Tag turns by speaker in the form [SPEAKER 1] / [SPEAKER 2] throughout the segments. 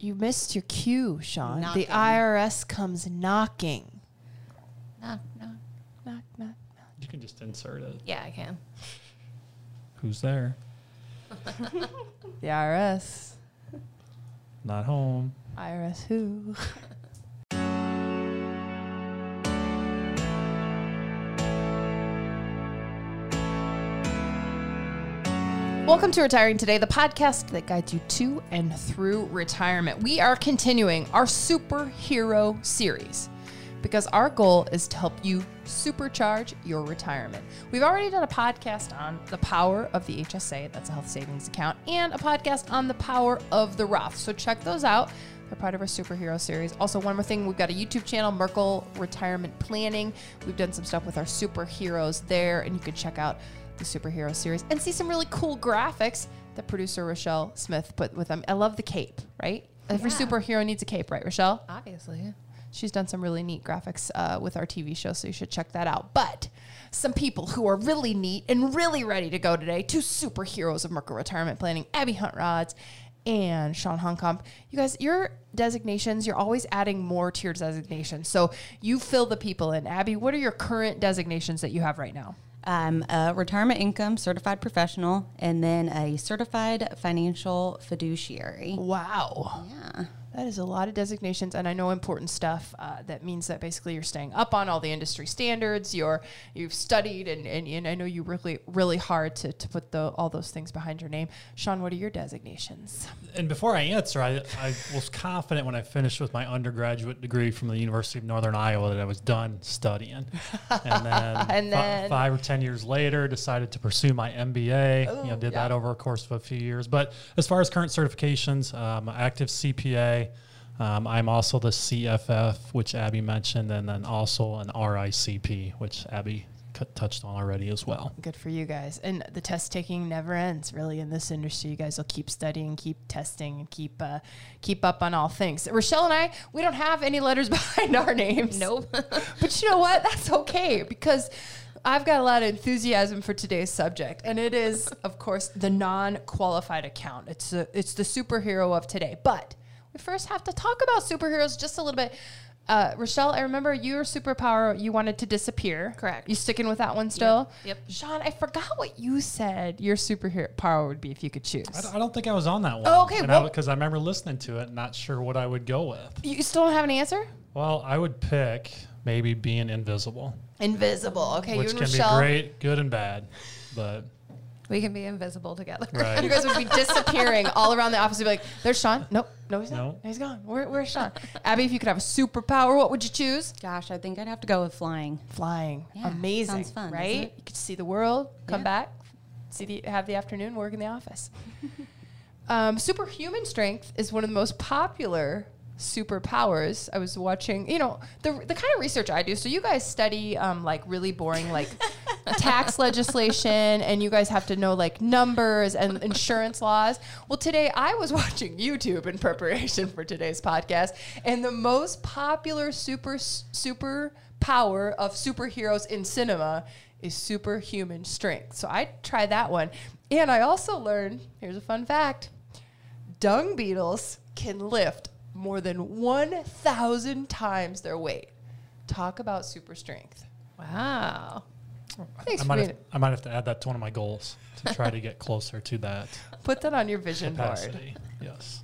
[SPEAKER 1] You missed your cue, Sean.
[SPEAKER 2] Knocking.
[SPEAKER 1] The IRS comes knocking.
[SPEAKER 3] Knock, knock.
[SPEAKER 1] Knock, knock.
[SPEAKER 4] You can just insert it.
[SPEAKER 3] Yeah, I can.
[SPEAKER 4] Who's there?
[SPEAKER 1] The IRS.
[SPEAKER 4] Not home.
[SPEAKER 1] IRS who? Welcome to Retiring Today, the podcast that guides you to and through retirement. We are continuing our superhero series because our goal is to help you supercharge your retirement. We've already done a podcast on the power of the HSA, that's a health savings account, and a podcast on the power of the Roth. So check those out. They're part of our superhero series. Also, one more thing, we've got a YouTube channel, Merkle Retirement Planning. We've done some stuff with our superheroes there, and you can check out the superhero series and see some really cool graphics that producer Rochelle Smith put with them. I love the cape, right? Every
[SPEAKER 3] Yeah.
[SPEAKER 1] superhero needs a cape, right, Rochelle?
[SPEAKER 3] Obviously.
[SPEAKER 1] She's done some really neat graphics uh, with our TV show, so you should check that out. But some people who are really neat and really ready to go today, two superheroes of Merkle Retirement Planning, Abby Hunt Rods and Sean Honkamp. You guys, your designations, you're always adding more to your designations. So you fill the people in. Abby, what are your current designations that you have right now?
[SPEAKER 2] I'm a retirement income certified professional and then a certified financial fiduciary.
[SPEAKER 1] Wow.
[SPEAKER 2] Yeah.
[SPEAKER 1] That is a lot of designations, and I know important stuff. Uh, that means that basically you're staying up on all the industry standards. You're you've studied, and, and, and I know you really really hard to, to put the, all those things behind your name. Sean, what are your designations?
[SPEAKER 4] And before I answer, I, I was confident when I finished with my undergraduate degree from the University of Northern Iowa that I was done studying. And then,
[SPEAKER 1] And then-
[SPEAKER 4] five or 10 years later, decided to pursue my MBA. you know, did
[SPEAKER 1] yeah.
[SPEAKER 4] that over a course of a few years. But as far as current certifications, um, active CPA. Um, I'm also the CFF, which Abby mentioned, and then also an RICP, which Abby touched on already as well.
[SPEAKER 1] Good for you guys. And the test taking never ends, really, in this industry. You guys will keep studying, keep testing, and keep uh, keep up on all things. Rochelle and I, we don't have any letters behind our names.
[SPEAKER 3] Nope.
[SPEAKER 1] But you know what? That's okay because I've got a lot of enthusiasm for today's subject, and it is, of course, the non-qualified account. It's a, it's the superhero of today. But we first have to talk about superheroes just a little bit. Uh, Rochelle, I remember your superpower you wanted to disappear.
[SPEAKER 3] Correct.
[SPEAKER 1] You sticking with that one still?
[SPEAKER 3] Yep.
[SPEAKER 1] Sean, I forgot what you said your superhero power would be if you could choose.
[SPEAKER 4] I, d- I don't think I was on that one.
[SPEAKER 1] Oh, okay, well-
[SPEAKER 4] Because I, remember listening to it, and not sure what I would go with.
[SPEAKER 1] You still don't have an answer?
[SPEAKER 4] Well, I would pick maybe being invisible,
[SPEAKER 1] Invisible. Okay,
[SPEAKER 4] which
[SPEAKER 1] you and
[SPEAKER 4] can
[SPEAKER 1] Rochelle.
[SPEAKER 4] be great, good and bad. But
[SPEAKER 3] We can be invisible together.
[SPEAKER 4] right,
[SPEAKER 1] You guys would be disappearing all around the office. You'd be like, "There's Sean. Nope, no, he's not.
[SPEAKER 4] Nope.
[SPEAKER 1] No, he's gone. Where, where's Sean?" Abby, if you could have a superpower, what would you choose?
[SPEAKER 2] Gosh, I think I'd have to go with flying.
[SPEAKER 1] Flying.
[SPEAKER 2] Yeah,
[SPEAKER 1] Amazing.
[SPEAKER 2] sounds fun,
[SPEAKER 1] right? You could see the world, come
[SPEAKER 2] Yeah.
[SPEAKER 1] back, see the have the afternoon, work in the office. um, superhuman strength is one of the most popular superpowers. I was watching, you know, the the kind of research I do. So you guys study um, like really boring like tax legislation, and you guys have to know like numbers and insurance laws. Well, today I was watching YouTube in preparation for today's podcast, and the most popular super super power of superheroes in cinema is superhuman strength. So I tried that one, and I also learned. Here's a fun fact dung beetles can lift more than 1,000 times their weight. Talk about super strength.
[SPEAKER 3] Wow.
[SPEAKER 1] Thanks
[SPEAKER 4] I might,
[SPEAKER 1] being,
[SPEAKER 4] have, I might have to add that to one of my goals to try to get closer to that
[SPEAKER 1] put that on your vision board.
[SPEAKER 4] Yes.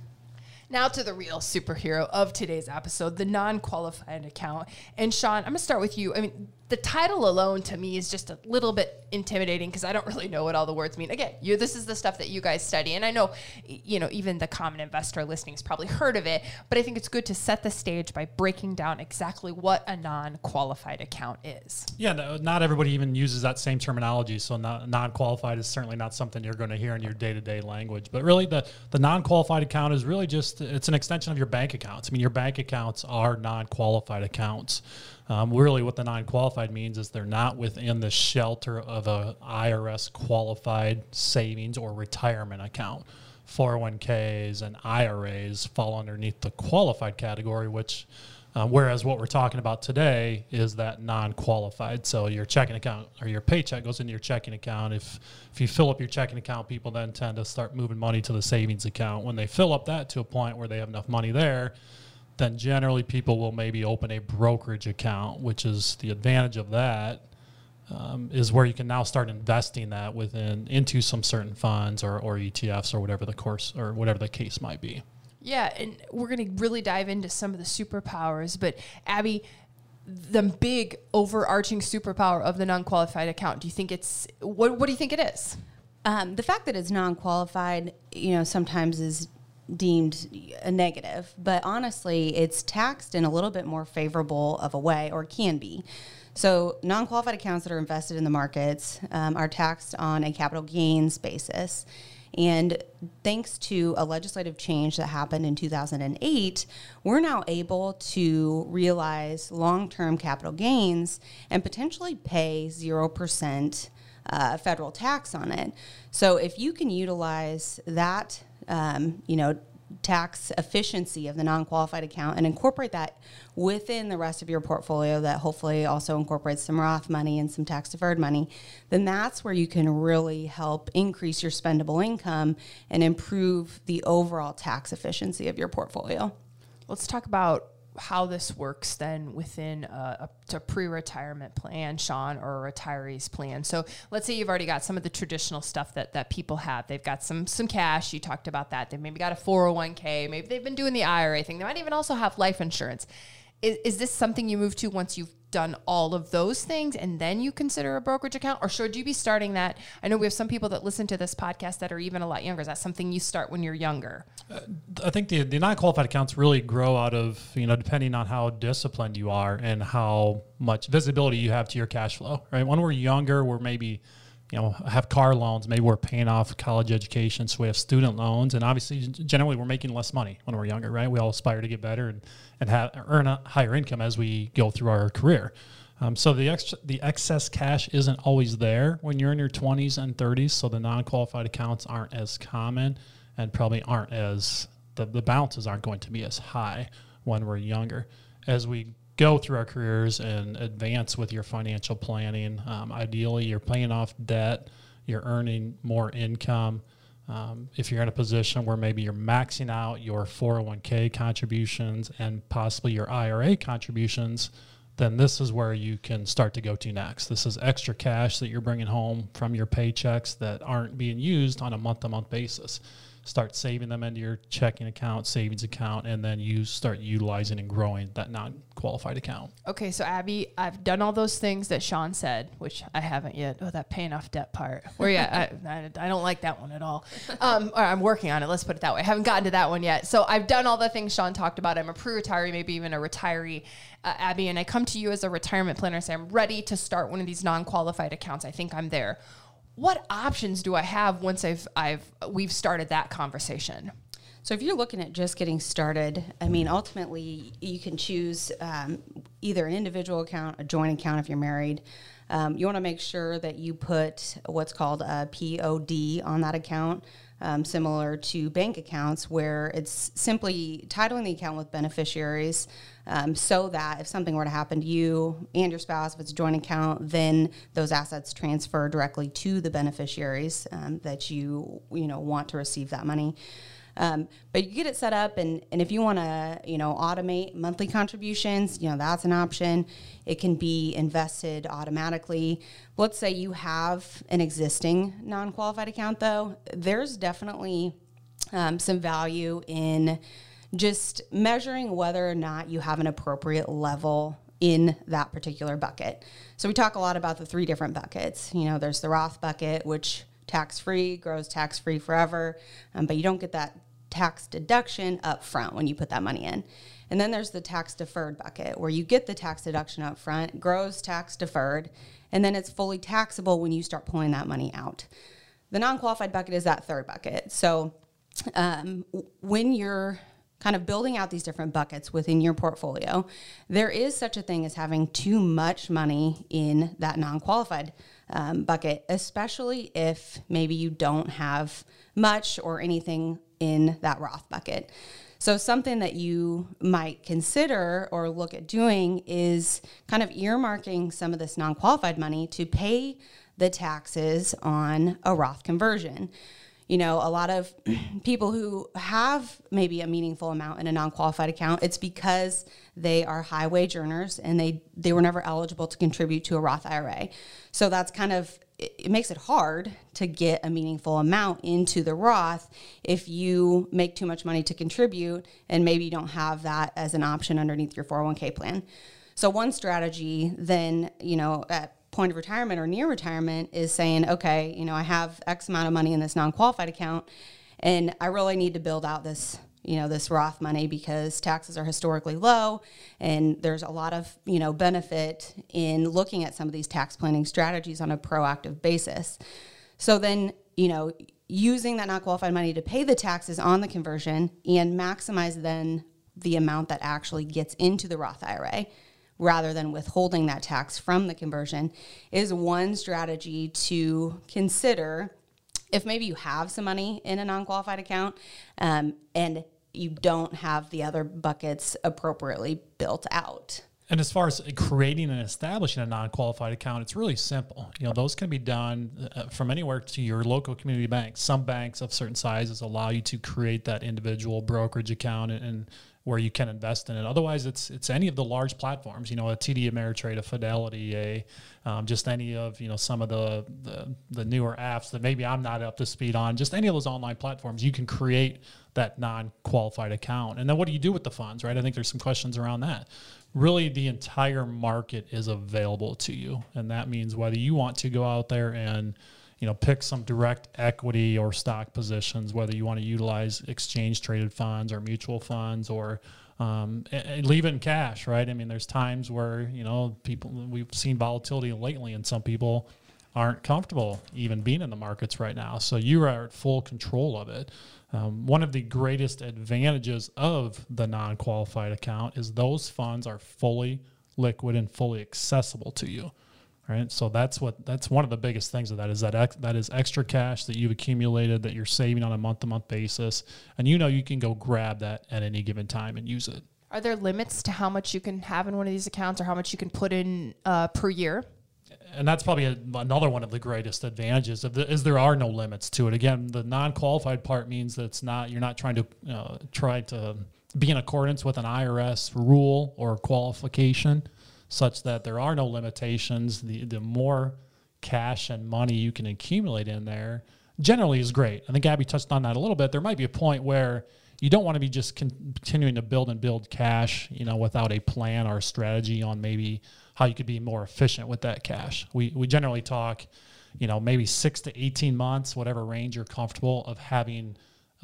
[SPEAKER 1] Now to the real superhero of today's episode, the non-qualified account. And Sean, I'm gonna start with you. I mean, the title alone to me is just a little bit intimidating because I don't really know what all the words mean. Again, you this is the stuff that you guys study, and I know, you know, even the common investor listening has probably heard of it. But I think it's good to set the stage by breaking down exactly what a non-qualified account is.
[SPEAKER 4] Yeah, no, not everybody even uses that same terminology. So non- non-qualified is certainly not something you're going to hear in your day-to-day language. But really, the the non-qualified account is really just it's an extension of your bank accounts. I mean, your bank accounts are non-qualified accounts. Um, really, what the non-qualified means is they're not within the shelter of a IRS qualified savings or retirement account. 401ks and IRAs fall underneath the qualified category, which Uh, whereas what we're talking about today is that non-qualified. So your checking account or your paycheck goes into your checking account. If if you fill up your checking account, people then tend to start moving money to the savings account. When they fill up that to a point where they have enough money there, then generally people will maybe open a brokerage account, which is the advantage of that um, is where you can now start investing that within into some certain funds or, or ETFs or whatever the course or whatever the case might be.
[SPEAKER 1] Yeah, and we're going to really dive into some of the superpowers. But Abby, the big overarching superpower of the non-qualified account, do you think it's what? What do you think it is?
[SPEAKER 2] Um, the fact that it's non-qualified, you know, sometimes is deemed a negative, but honestly, it's taxed in a little bit more favorable of a way, or can be. So, non qualified accounts that are invested in the markets um, are taxed on a capital gains basis. And thanks to a legislative change that happened in 2008, we're now able to realize long term capital gains and potentially pay 0% uh, federal tax on it. So if you can utilize that, um, you know, tax efficiency of the non-qualified account and incorporate that within the rest of your portfolio that hopefully also incorporates some Roth money and some tax deferred money, then that's where you can really help increase your spendable income and improve the overall tax efficiency of your portfolio.
[SPEAKER 1] Let's talk about how this works then within a, a, pre-retirement plan, Sean, or a retiree's plan. So let's say you've already got some of the traditional stuff that, that people have. They've got some some cash. You talked about that. They maybe got a 401k. Maybe they've been doing the IRA thing. They might even also have life insurance. Is, is this something you move to once you've done all of those things and then you consider a brokerage account? Or should you be starting that? I know we have some people that listen to this podcast that are even a lot younger. Is that something you start when you're younger?
[SPEAKER 4] Uh, i think the, the non-qualified accounts really grow out of you know depending on how disciplined you are and how much visibility you have to your cash flow right? When we're younger we're maybe you know have car loans maybe we're paying off college education so we have student loans and obviously generally we're making less money when we're younger right? We all aspire to get better and, and have earn a higher income as we go through our career. Um, so the extra, the excess cash isn't always there when you're in your 20s and 30s so the non-qualified accounts aren't as common and probably aren't as the, the balances aren't going to be as high when we're younger. As we go through our careers and advance with your financial planning. Um, ideally, you're paying off debt, you're earning more income. Um, if you're in a position where maybe you're maxing out your 401k contributions and possibly your IRA contributions, then this is where you can start to go to next. This is extra cash that you're bringing home from your paychecks that aren't being used on a month to month basis start saving them into your checking account, savings account, and then you start utilizing and growing that non qualified account.
[SPEAKER 1] Okay, so Abby, I've done all those things that Sean said, which I haven't yet. Oh, that paying off debt part. Where yeah, I, I, I, don't like that one at all. Um, I'm working on it. Let's put it that way. I haven't gotten to that one yet. So I've done all the things Sean talked about. I'm a pre-retiree, maybe even a retiree, uh, Abby, and I come to you as a retirement planner and say I'm ready to start one of these non-qualified accounts. I think I'm there what options do I have once I've I've we've started that conversation?
[SPEAKER 2] So if you're looking at just getting started, I mean, ultimately you can choose um, either an individual account, a joint account if you're married. Um, you want to make sure that you put what's called a POD on that account um, similar to bank accounts, where it's simply titling the account with beneficiaries um, so that if something were to happen to you and your spouse, if it's a joint account, then those assets transfer directly to the beneficiaries um, that you you know want to receive that money. Um, but you get it set up, and, and if you want to, you know, automate monthly contributions, you know, that's an option. It can be invested automatically. Let's say you have an existing non-qualified account, though. There's definitely um, some value in just measuring whether or not you have an appropriate level in that particular bucket. So we talk a lot about the three different buckets. You know, there's the Roth bucket, which tax free grows tax free forever, um, but you don't get that tax deduction up front when you put that money in. And then there's the tax deferred bucket where you get the tax deduction up front, grows tax deferred, and then it's fully taxable when you start pulling that money out. The non qualified bucket is that third bucket. So um, when you're kind of building out these different buckets within your portfolio, there is such a thing as having too much money in that non qualified um, bucket, especially if maybe you don't have much or anything in that Roth bucket. So, something that you might consider or look at doing is kind of earmarking some of this non qualified money to pay the taxes on a Roth conversion. You know, a lot of people who have maybe a meaningful amount in a non qualified account, it's because they are high wage earners and they, they were never eligible to contribute to a Roth IRA. So, that's kind of it, makes it hard to get a meaningful amount into the Roth if you make too much money to contribute and maybe you don't have that as an option underneath your 401k plan. So one strategy then, you know, at point of retirement or near retirement is saying, okay, you know, I have X amount of money in this non-qualified account and I really need to build out this you know this Roth money because taxes are historically low, and there's a lot of you know benefit in looking at some of these tax planning strategies on a proactive basis. So then you know using that not qualified money to pay the taxes on the conversion and maximize then the amount that actually gets into the Roth IRA rather than withholding that tax from the conversion is one strategy to consider if maybe you have some money in a non-qualified account um, and you don't have the other buckets appropriately built out.
[SPEAKER 4] And as far as creating and establishing a non-qualified account, it's really simple. You know, those can be done uh, from anywhere to your local community bank. Some banks of certain sizes allow you to create that individual brokerage account and, and where you can invest in it. Otherwise, it's it's any of the large platforms. You know, a TD Ameritrade, a Fidelity, a um, just any of you know some of the, the the newer apps that maybe I'm not up to speed on. Just any of those online platforms, you can create that non-qualified account. And then what do you do with the funds, right? I think there's some questions around that. Really, the entire market is available to you, and that means whether you want to go out there and you know, pick some direct equity or stock positions, whether you want to utilize exchange traded funds or mutual funds or um, leave in cash, right? I mean, there's times where, you know, people, we've seen volatility lately and some people aren't comfortable even being in the markets right now. So you are at full control of it. Um, one of the greatest advantages of the non qualified account is those funds are fully liquid and fully accessible to you right? So that's what that's one of the biggest things of that is that ex, that is extra cash that you've accumulated that you're saving on a month to month basis, and you know you can go grab that at any given time and use it.
[SPEAKER 1] Are there limits to how much you can have in one of these accounts or how much you can put in uh, per year?
[SPEAKER 4] And that's probably a, another one of the greatest advantages of the, is there are no limits to it. Again, the non-qualified part means that it's not you're not trying to uh, try to be in accordance with an IRS rule or qualification such that there are no limitations. The, the more cash and money you can accumulate in there generally is great. I think Abby touched on that a little bit. There might be a point where you don't want to be just continuing to build and build cash, you know, without a plan or strategy on maybe how you could be more efficient with that cash. We we generally talk, you know, maybe six to eighteen months, whatever range you're comfortable of having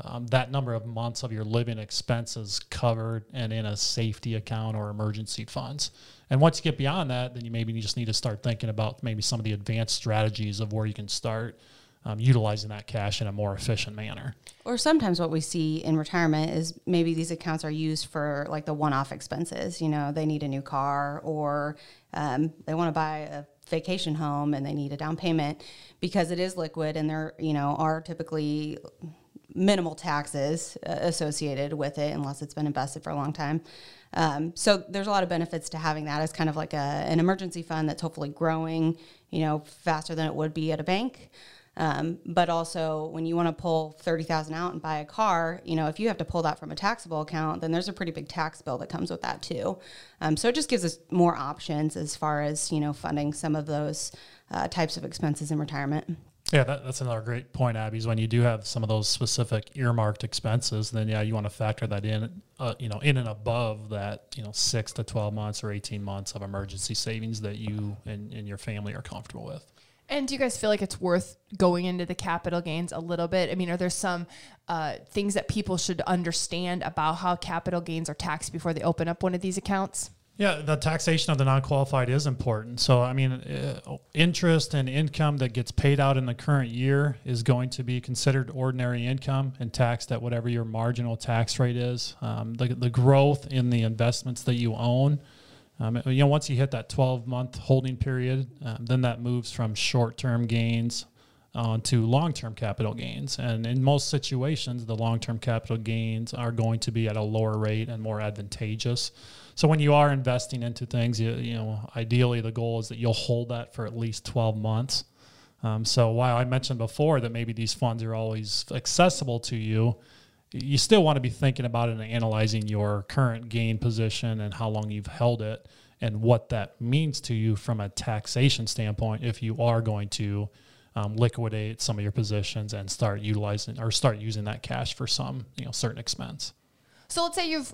[SPEAKER 4] um, that number of months of your living expenses covered and in a safety account or emergency funds. And once you get beyond that, then you maybe just need to start thinking about maybe some of the advanced strategies of where you can start um, utilizing that cash in a more efficient manner.
[SPEAKER 2] Or sometimes what we see in retirement is maybe these accounts are used for like the one-off expenses. You know, they need a new car or um, they want to buy a vacation home and they need a down payment because it is liquid and there, you know, are typically minimal taxes uh, associated with it unless it's been invested for a long time. Um, so there's a lot of benefits to having that as kind of like a, an emergency fund that's hopefully growing, you know, faster than it would be at a bank. Um, but also, when you want to pull thirty thousand out and buy a car, you know, if you have to pull that from a taxable account, then there's a pretty big tax bill that comes with that too. Um, so it just gives us more options as far as you know funding some of those uh, types of expenses in retirement.
[SPEAKER 4] Yeah, that, that's another great point, Abby. Is when you do have some of those specific earmarked expenses, then yeah, you want to factor that in, uh, you know, in and above that, you know, six to twelve months or eighteen months of emergency savings that you and, and your family are comfortable with.
[SPEAKER 1] And do you guys feel like it's worth going into the capital gains a little bit? I mean, are there some uh, things that people should understand about how capital gains are taxed before they open up one of these accounts?
[SPEAKER 4] Yeah, the taxation of the non-qualified is important. So, I mean, uh, interest and income that gets paid out in the current year is going to be considered ordinary income and taxed at whatever your marginal tax rate is. Um, the, the growth in the investments that you own, um, you know, once you hit that 12-month holding period, um, then that moves from short-term gains onto long-term capital gains. And in most situations, the long-term capital gains are going to be at a lower rate and more advantageous. So when you are investing into things, you, you know, ideally the goal is that you'll hold that for at least 12 months. Um, so while I mentioned before that maybe these funds are always accessible to you, you still want to be thinking about it and analyzing your current gain position and how long you've held it and what that means to you from a taxation standpoint if you are going to um, liquidate some of your positions and start utilizing or start using that cash for some you know certain expense.
[SPEAKER 1] So let's say you've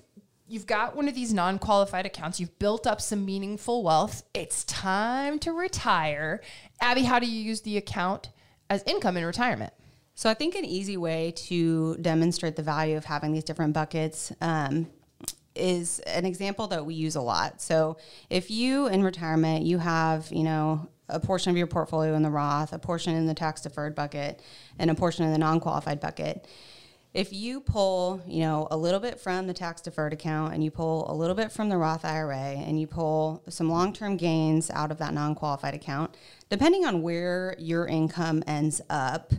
[SPEAKER 1] you've got one of these non-qualified accounts, you've built up some meaningful wealth. It's time to retire. Abby, how do you use the account as income in retirement?
[SPEAKER 2] So I think an easy way to demonstrate the value of having these different buckets um, is an example that we use a lot. So if you in retirement you have you know a portion of your portfolio in the Roth, a portion in the tax deferred bucket, and a portion in the non qualified bucket. If you pull, you know, a little bit from the tax deferred account and you pull a little bit from the Roth IRA and you pull some long-term gains out of that non-qualified account, depending on where your income ends up,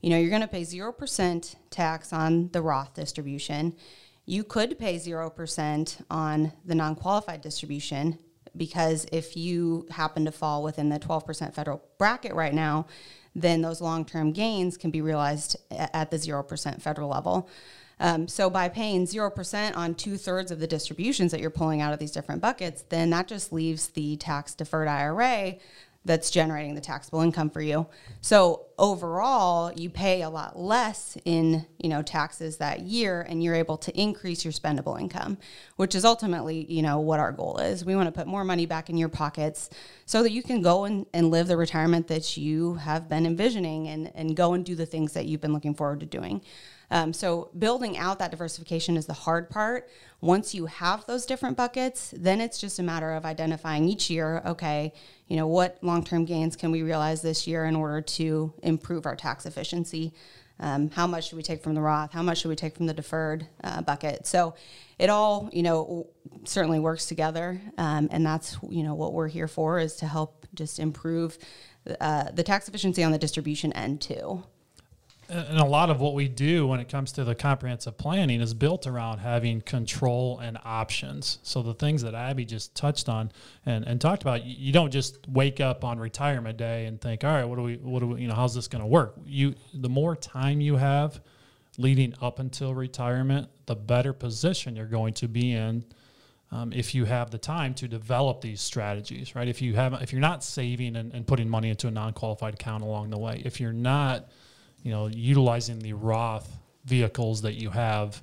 [SPEAKER 2] you know, you're going to pay 0% tax on the Roth distribution. You could pay 0% on the non qualified distribution because if you happen to fall within the 12% federal bracket right now, then those long term gains can be realized at the 0% federal level. Um, so by paying 0% on two thirds of the distributions that you're pulling out of these different buckets, then that just leaves the tax deferred IRA that's generating the taxable income for you. So overall, you pay a lot less in, you know, taxes that year and you're able to increase your spendable income, which is ultimately, you know, what our goal is. We want to put more money back in your pockets so that you can go and, and live the retirement that you have been envisioning and, and go and do the things that you've been looking forward to doing. Um, so building out that diversification is the hard part. Once you have those different buckets, then it's just a matter of identifying each year, okay, you know, what long-term gains can we realize this year in order to improve our tax efficiency? Um, how much should we take from the Roth? How much should we take from the deferred uh, bucket? So it all, you know, certainly works together, um, and that's you know what we're here for is to help just improve uh, the tax efficiency on the distribution end too
[SPEAKER 4] and a lot of what we do when it comes to the comprehensive planning is built around having control and options. So the things that Abby just touched on and, and talked about, you don't just wake up on retirement day and think, all right, what do we, what do we, you know, how's this going to work? You, the more time you have leading up until retirement, the better position you're going to be in. Um, if you have the time to develop these strategies, right? If you have, if you're not saving and, and putting money into a non-qualified account along the way, if you're not you know, utilizing the Roth vehicles that you have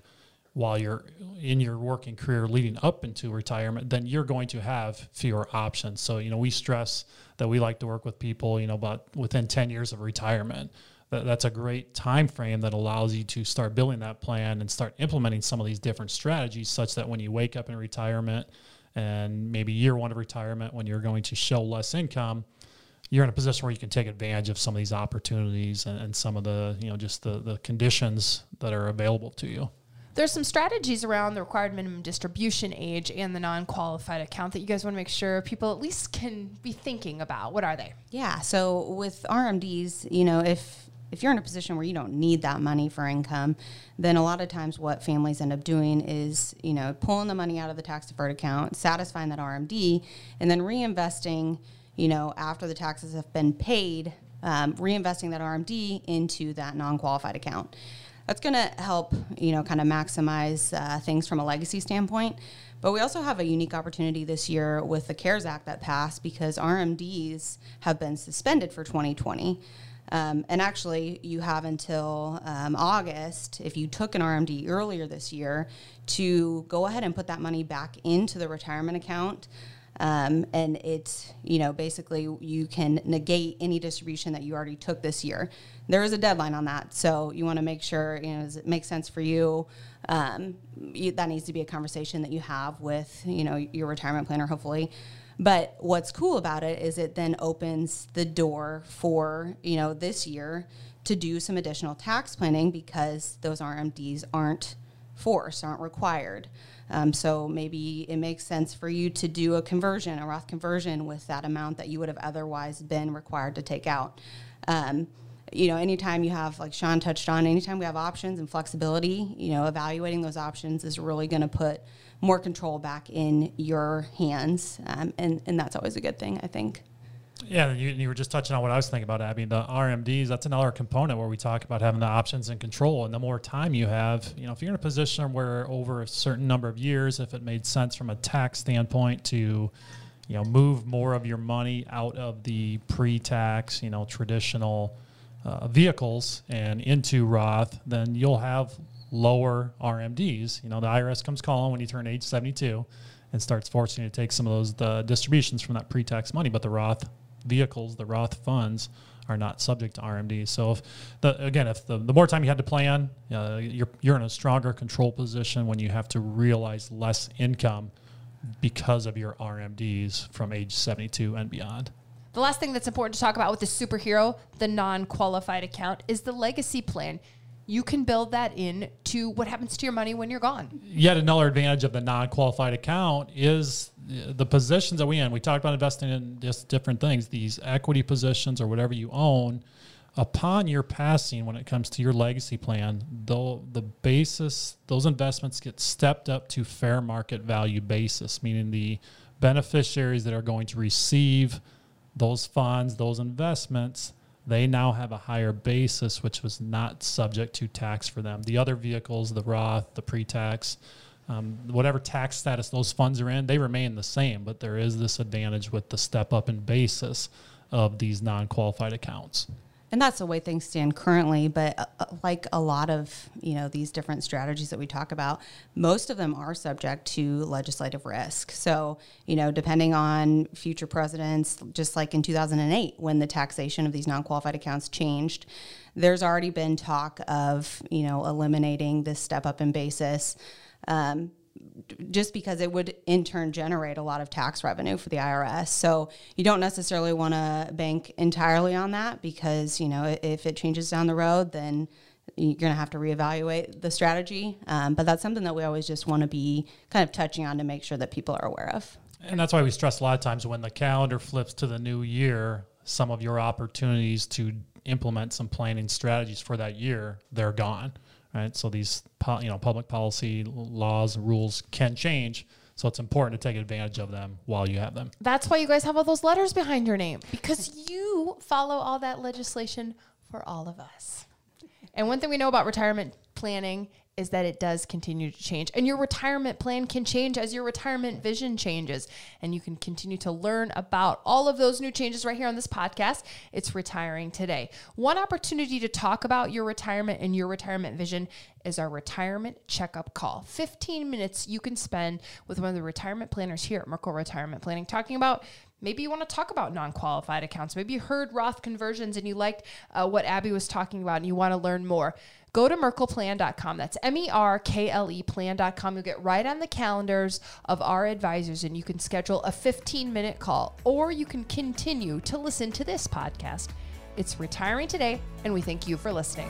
[SPEAKER 4] while you're in your working career leading up into retirement, then you're going to have fewer options. So, you know, we stress that we like to work with people, you know, about within 10 years of retirement. That, that's a great time frame that allows you to start building that plan and start implementing some of these different strategies such that when you wake up in retirement and maybe year one of retirement when you're going to show less income, you're in a position where you can take advantage of some of these opportunities and, and some of the you know just the, the conditions that are available to you.
[SPEAKER 1] There's some strategies around the required minimum distribution age and the non-qualified account that you guys want to make sure people at least can be thinking about. What are they?
[SPEAKER 2] Yeah so with rmds you know if if you're in a position where you don't need that money for income, then a lot of times what families end up doing is, you know, pulling the money out of the tax deferred account, satisfying that RMD, and then reinvesting you know, after the taxes have been paid, um, reinvesting that RMD into that non-qualified account. That's going to help, you know, kind of maximize uh, things from a legacy standpoint. But we also have a unique opportunity this year with the CARES Act that passed because RMDs have been suspended for 2020. Um, and actually, you have until um, August, if you took an RMD earlier this year, to go ahead and put that money back into the retirement account. Um, and it's, you know, basically you can negate any distribution that you already took this year. There is a deadline on that. So you want to make sure, you know, does it make sense for you? Um, you? That needs to be a conversation that you have with, you know, your retirement planner, hopefully. But what's cool about it is it then opens the door for, you know, this year to do some additional tax planning because those RMDs aren't forced, aren't required. Um, so maybe it makes sense for you to do a conversion, a Roth conversion with that amount that you would have otherwise been required to take out. Um, you know, anytime you have, like Sean touched on, anytime we have options and flexibility, you know, evaluating those options is really going to put more control back in your hands. Um, and, and that's always a good thing, I think.
[SPEAKER 4] Yeah, you, you were just touching on what I was thinking about, Abby. The RMDs, that's another component where we talk about having the options and control. And the more time you have, you know, if you're in a position where over a certain number of years, if it made sense from a tax standpoint to, you know, move more of your money out of the pre-tax, you know, traditional uh, vehicles and into Roth, then you'll have lower RMDs. You know, the IRS comes calling when you turn age 72 and starts forcing you to take some of those the distributions from that pre-tax money, but the Roth vehicles, the Roth funds, are not subject to RMD. So if the again, if the, the more time you had to plan, uh, you're you're in a stronger control position when you have to realize less income because of your RMDs from age 72 and beyond.
[SPEAKER 1] The last thing that's important to talk about with the superhero, the non qualified account, is the legacy plan. You can build that in to what happens to your money when you're gone.
[SPEAKER 4] Yet another advantage of the non-qualified account is uh, the positions that we in. We talked about investing in just different things. These equity positions or whatever you own, upon your passing, when it comes to your legacy plan, though the basis, those investments get stepped up to fair market value basis, meaning the beneficiaries that are going to receive those funds, those investments, they now have a higher basis, which was not subject to tax for them. The other vehicles, the Roth, the pre tax, um, whatever tax status those funds are in, they remain the same, but there is this advantage with the step up in basis of these non qualified accounts
[SPEAKER 2] and that's the way things stand currently but uh, uh, like a lot of you know these different strategies that we talk about most of them are subject to legislative risk. So you know depending on future presidents just like in 2008 when the taxation of these non-qualified accounts changed there's already been talk of you know eliminating this step up in basis. Um, just because it would in turn generate a lot of tax revenue for the IRS. So you don't necessarily want to bank entirely on that because, you know, if it changes down the road, then you're going to have to reevaluate the strategy. Um, but that's something that we always just want to be kind of touching on to make sure that people are aware of.
[SPEAKER 4] And that's why we stress a lot of times when the calendar flips to the new year, some of your opportunities to implement some planning strategies for that year, they're gone right? So these you know public policy laws and rules can change. So it's important to take advantage of them while you have them.
[SPEAKER 1] That's why you guys have all those letters behind your name because you follow all that legislation for all of us. And one thing we know about retirement planning is that it does continue to change. And your retirement plan can change as your retirement vision changes. And you can continue to learn about all of those new changes right here on this podcast. It's Retiring Today. One opportunity to talk about your retirement and your retirement vision is our retirement checkup call. 15 minutes you can spend with one of the retirement planners here at Merkle Retirement Planning talking about Maybe you want to talk about non qualified accounts. Maybe you heard Roth conversions and you liked uh, what Abby was talking about and you want to learn more go to merkleplan.com. That's M E R K L E plan.com. You'll get right on the calendars of our advisors and you can schedule a 15 minute call or you can continue to listen to this podcast. It's Retiring Today, and we thank you for listening.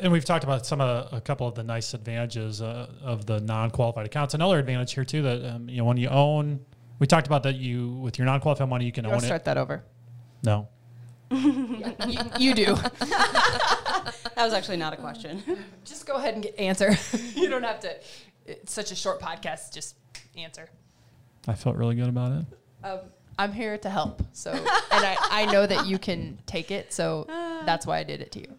[SPEAKER 4] And we've talked about some of a couple of the nice advantages uh, of the non-qualified accounts. Another advantage here too that um, you know when you own, we talked about that you with your non-qualified money you can
[SPEAKER 1] you
[SPEAKER 4] own
[SPEAKER 1] start it. Start that over.
[SPEAKER 4] No
[SPEAKER 1] you, you, do.
[SPEAKER 2] that was actually not a question.
[SPEAKER 1] Just go ahead and get answer. you don't have to. It's such a short podcast. Just answer.
[SPEAKER 4] I felt really good about it.
[SPEAKER 1] Um, I'm here to help. So, and I, I know that you can take it. So that's why I did it to you.